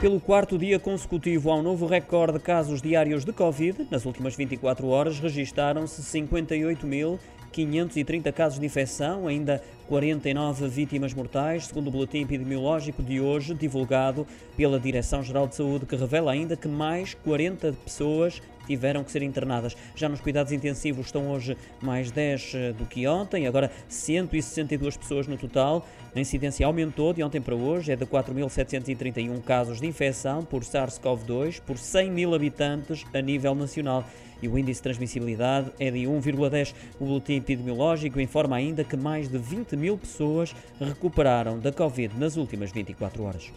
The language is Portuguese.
Pelo quarto dia consecutivo ao novo recorde de casos diários de Covid, nas últimas 24 horas registaram-se 58.530 casos de infecção, ainda 49 vítimas mortais, segundo o boletim epidemiológico de hoje, divulgado pela Direção-Geral de Saúde, que revela ainda que mais 40 pessoas tiveram que ser internadas. Já nos cuidados intensivos estão hoje mais 10 eh, do que ontem, agora 162 pessoas no total. A incidência aumentou de ontem para hoje, é de 4.731 casos de infecção por SARS-CoV-2 por 100 mil habitantes a nível nacional e o índice de transmissibilidade é de 1,10. O boletim epidemiológico informa ainda que mais de 20 mil pessoas recuperaram da Covid nas últimas 24 horas.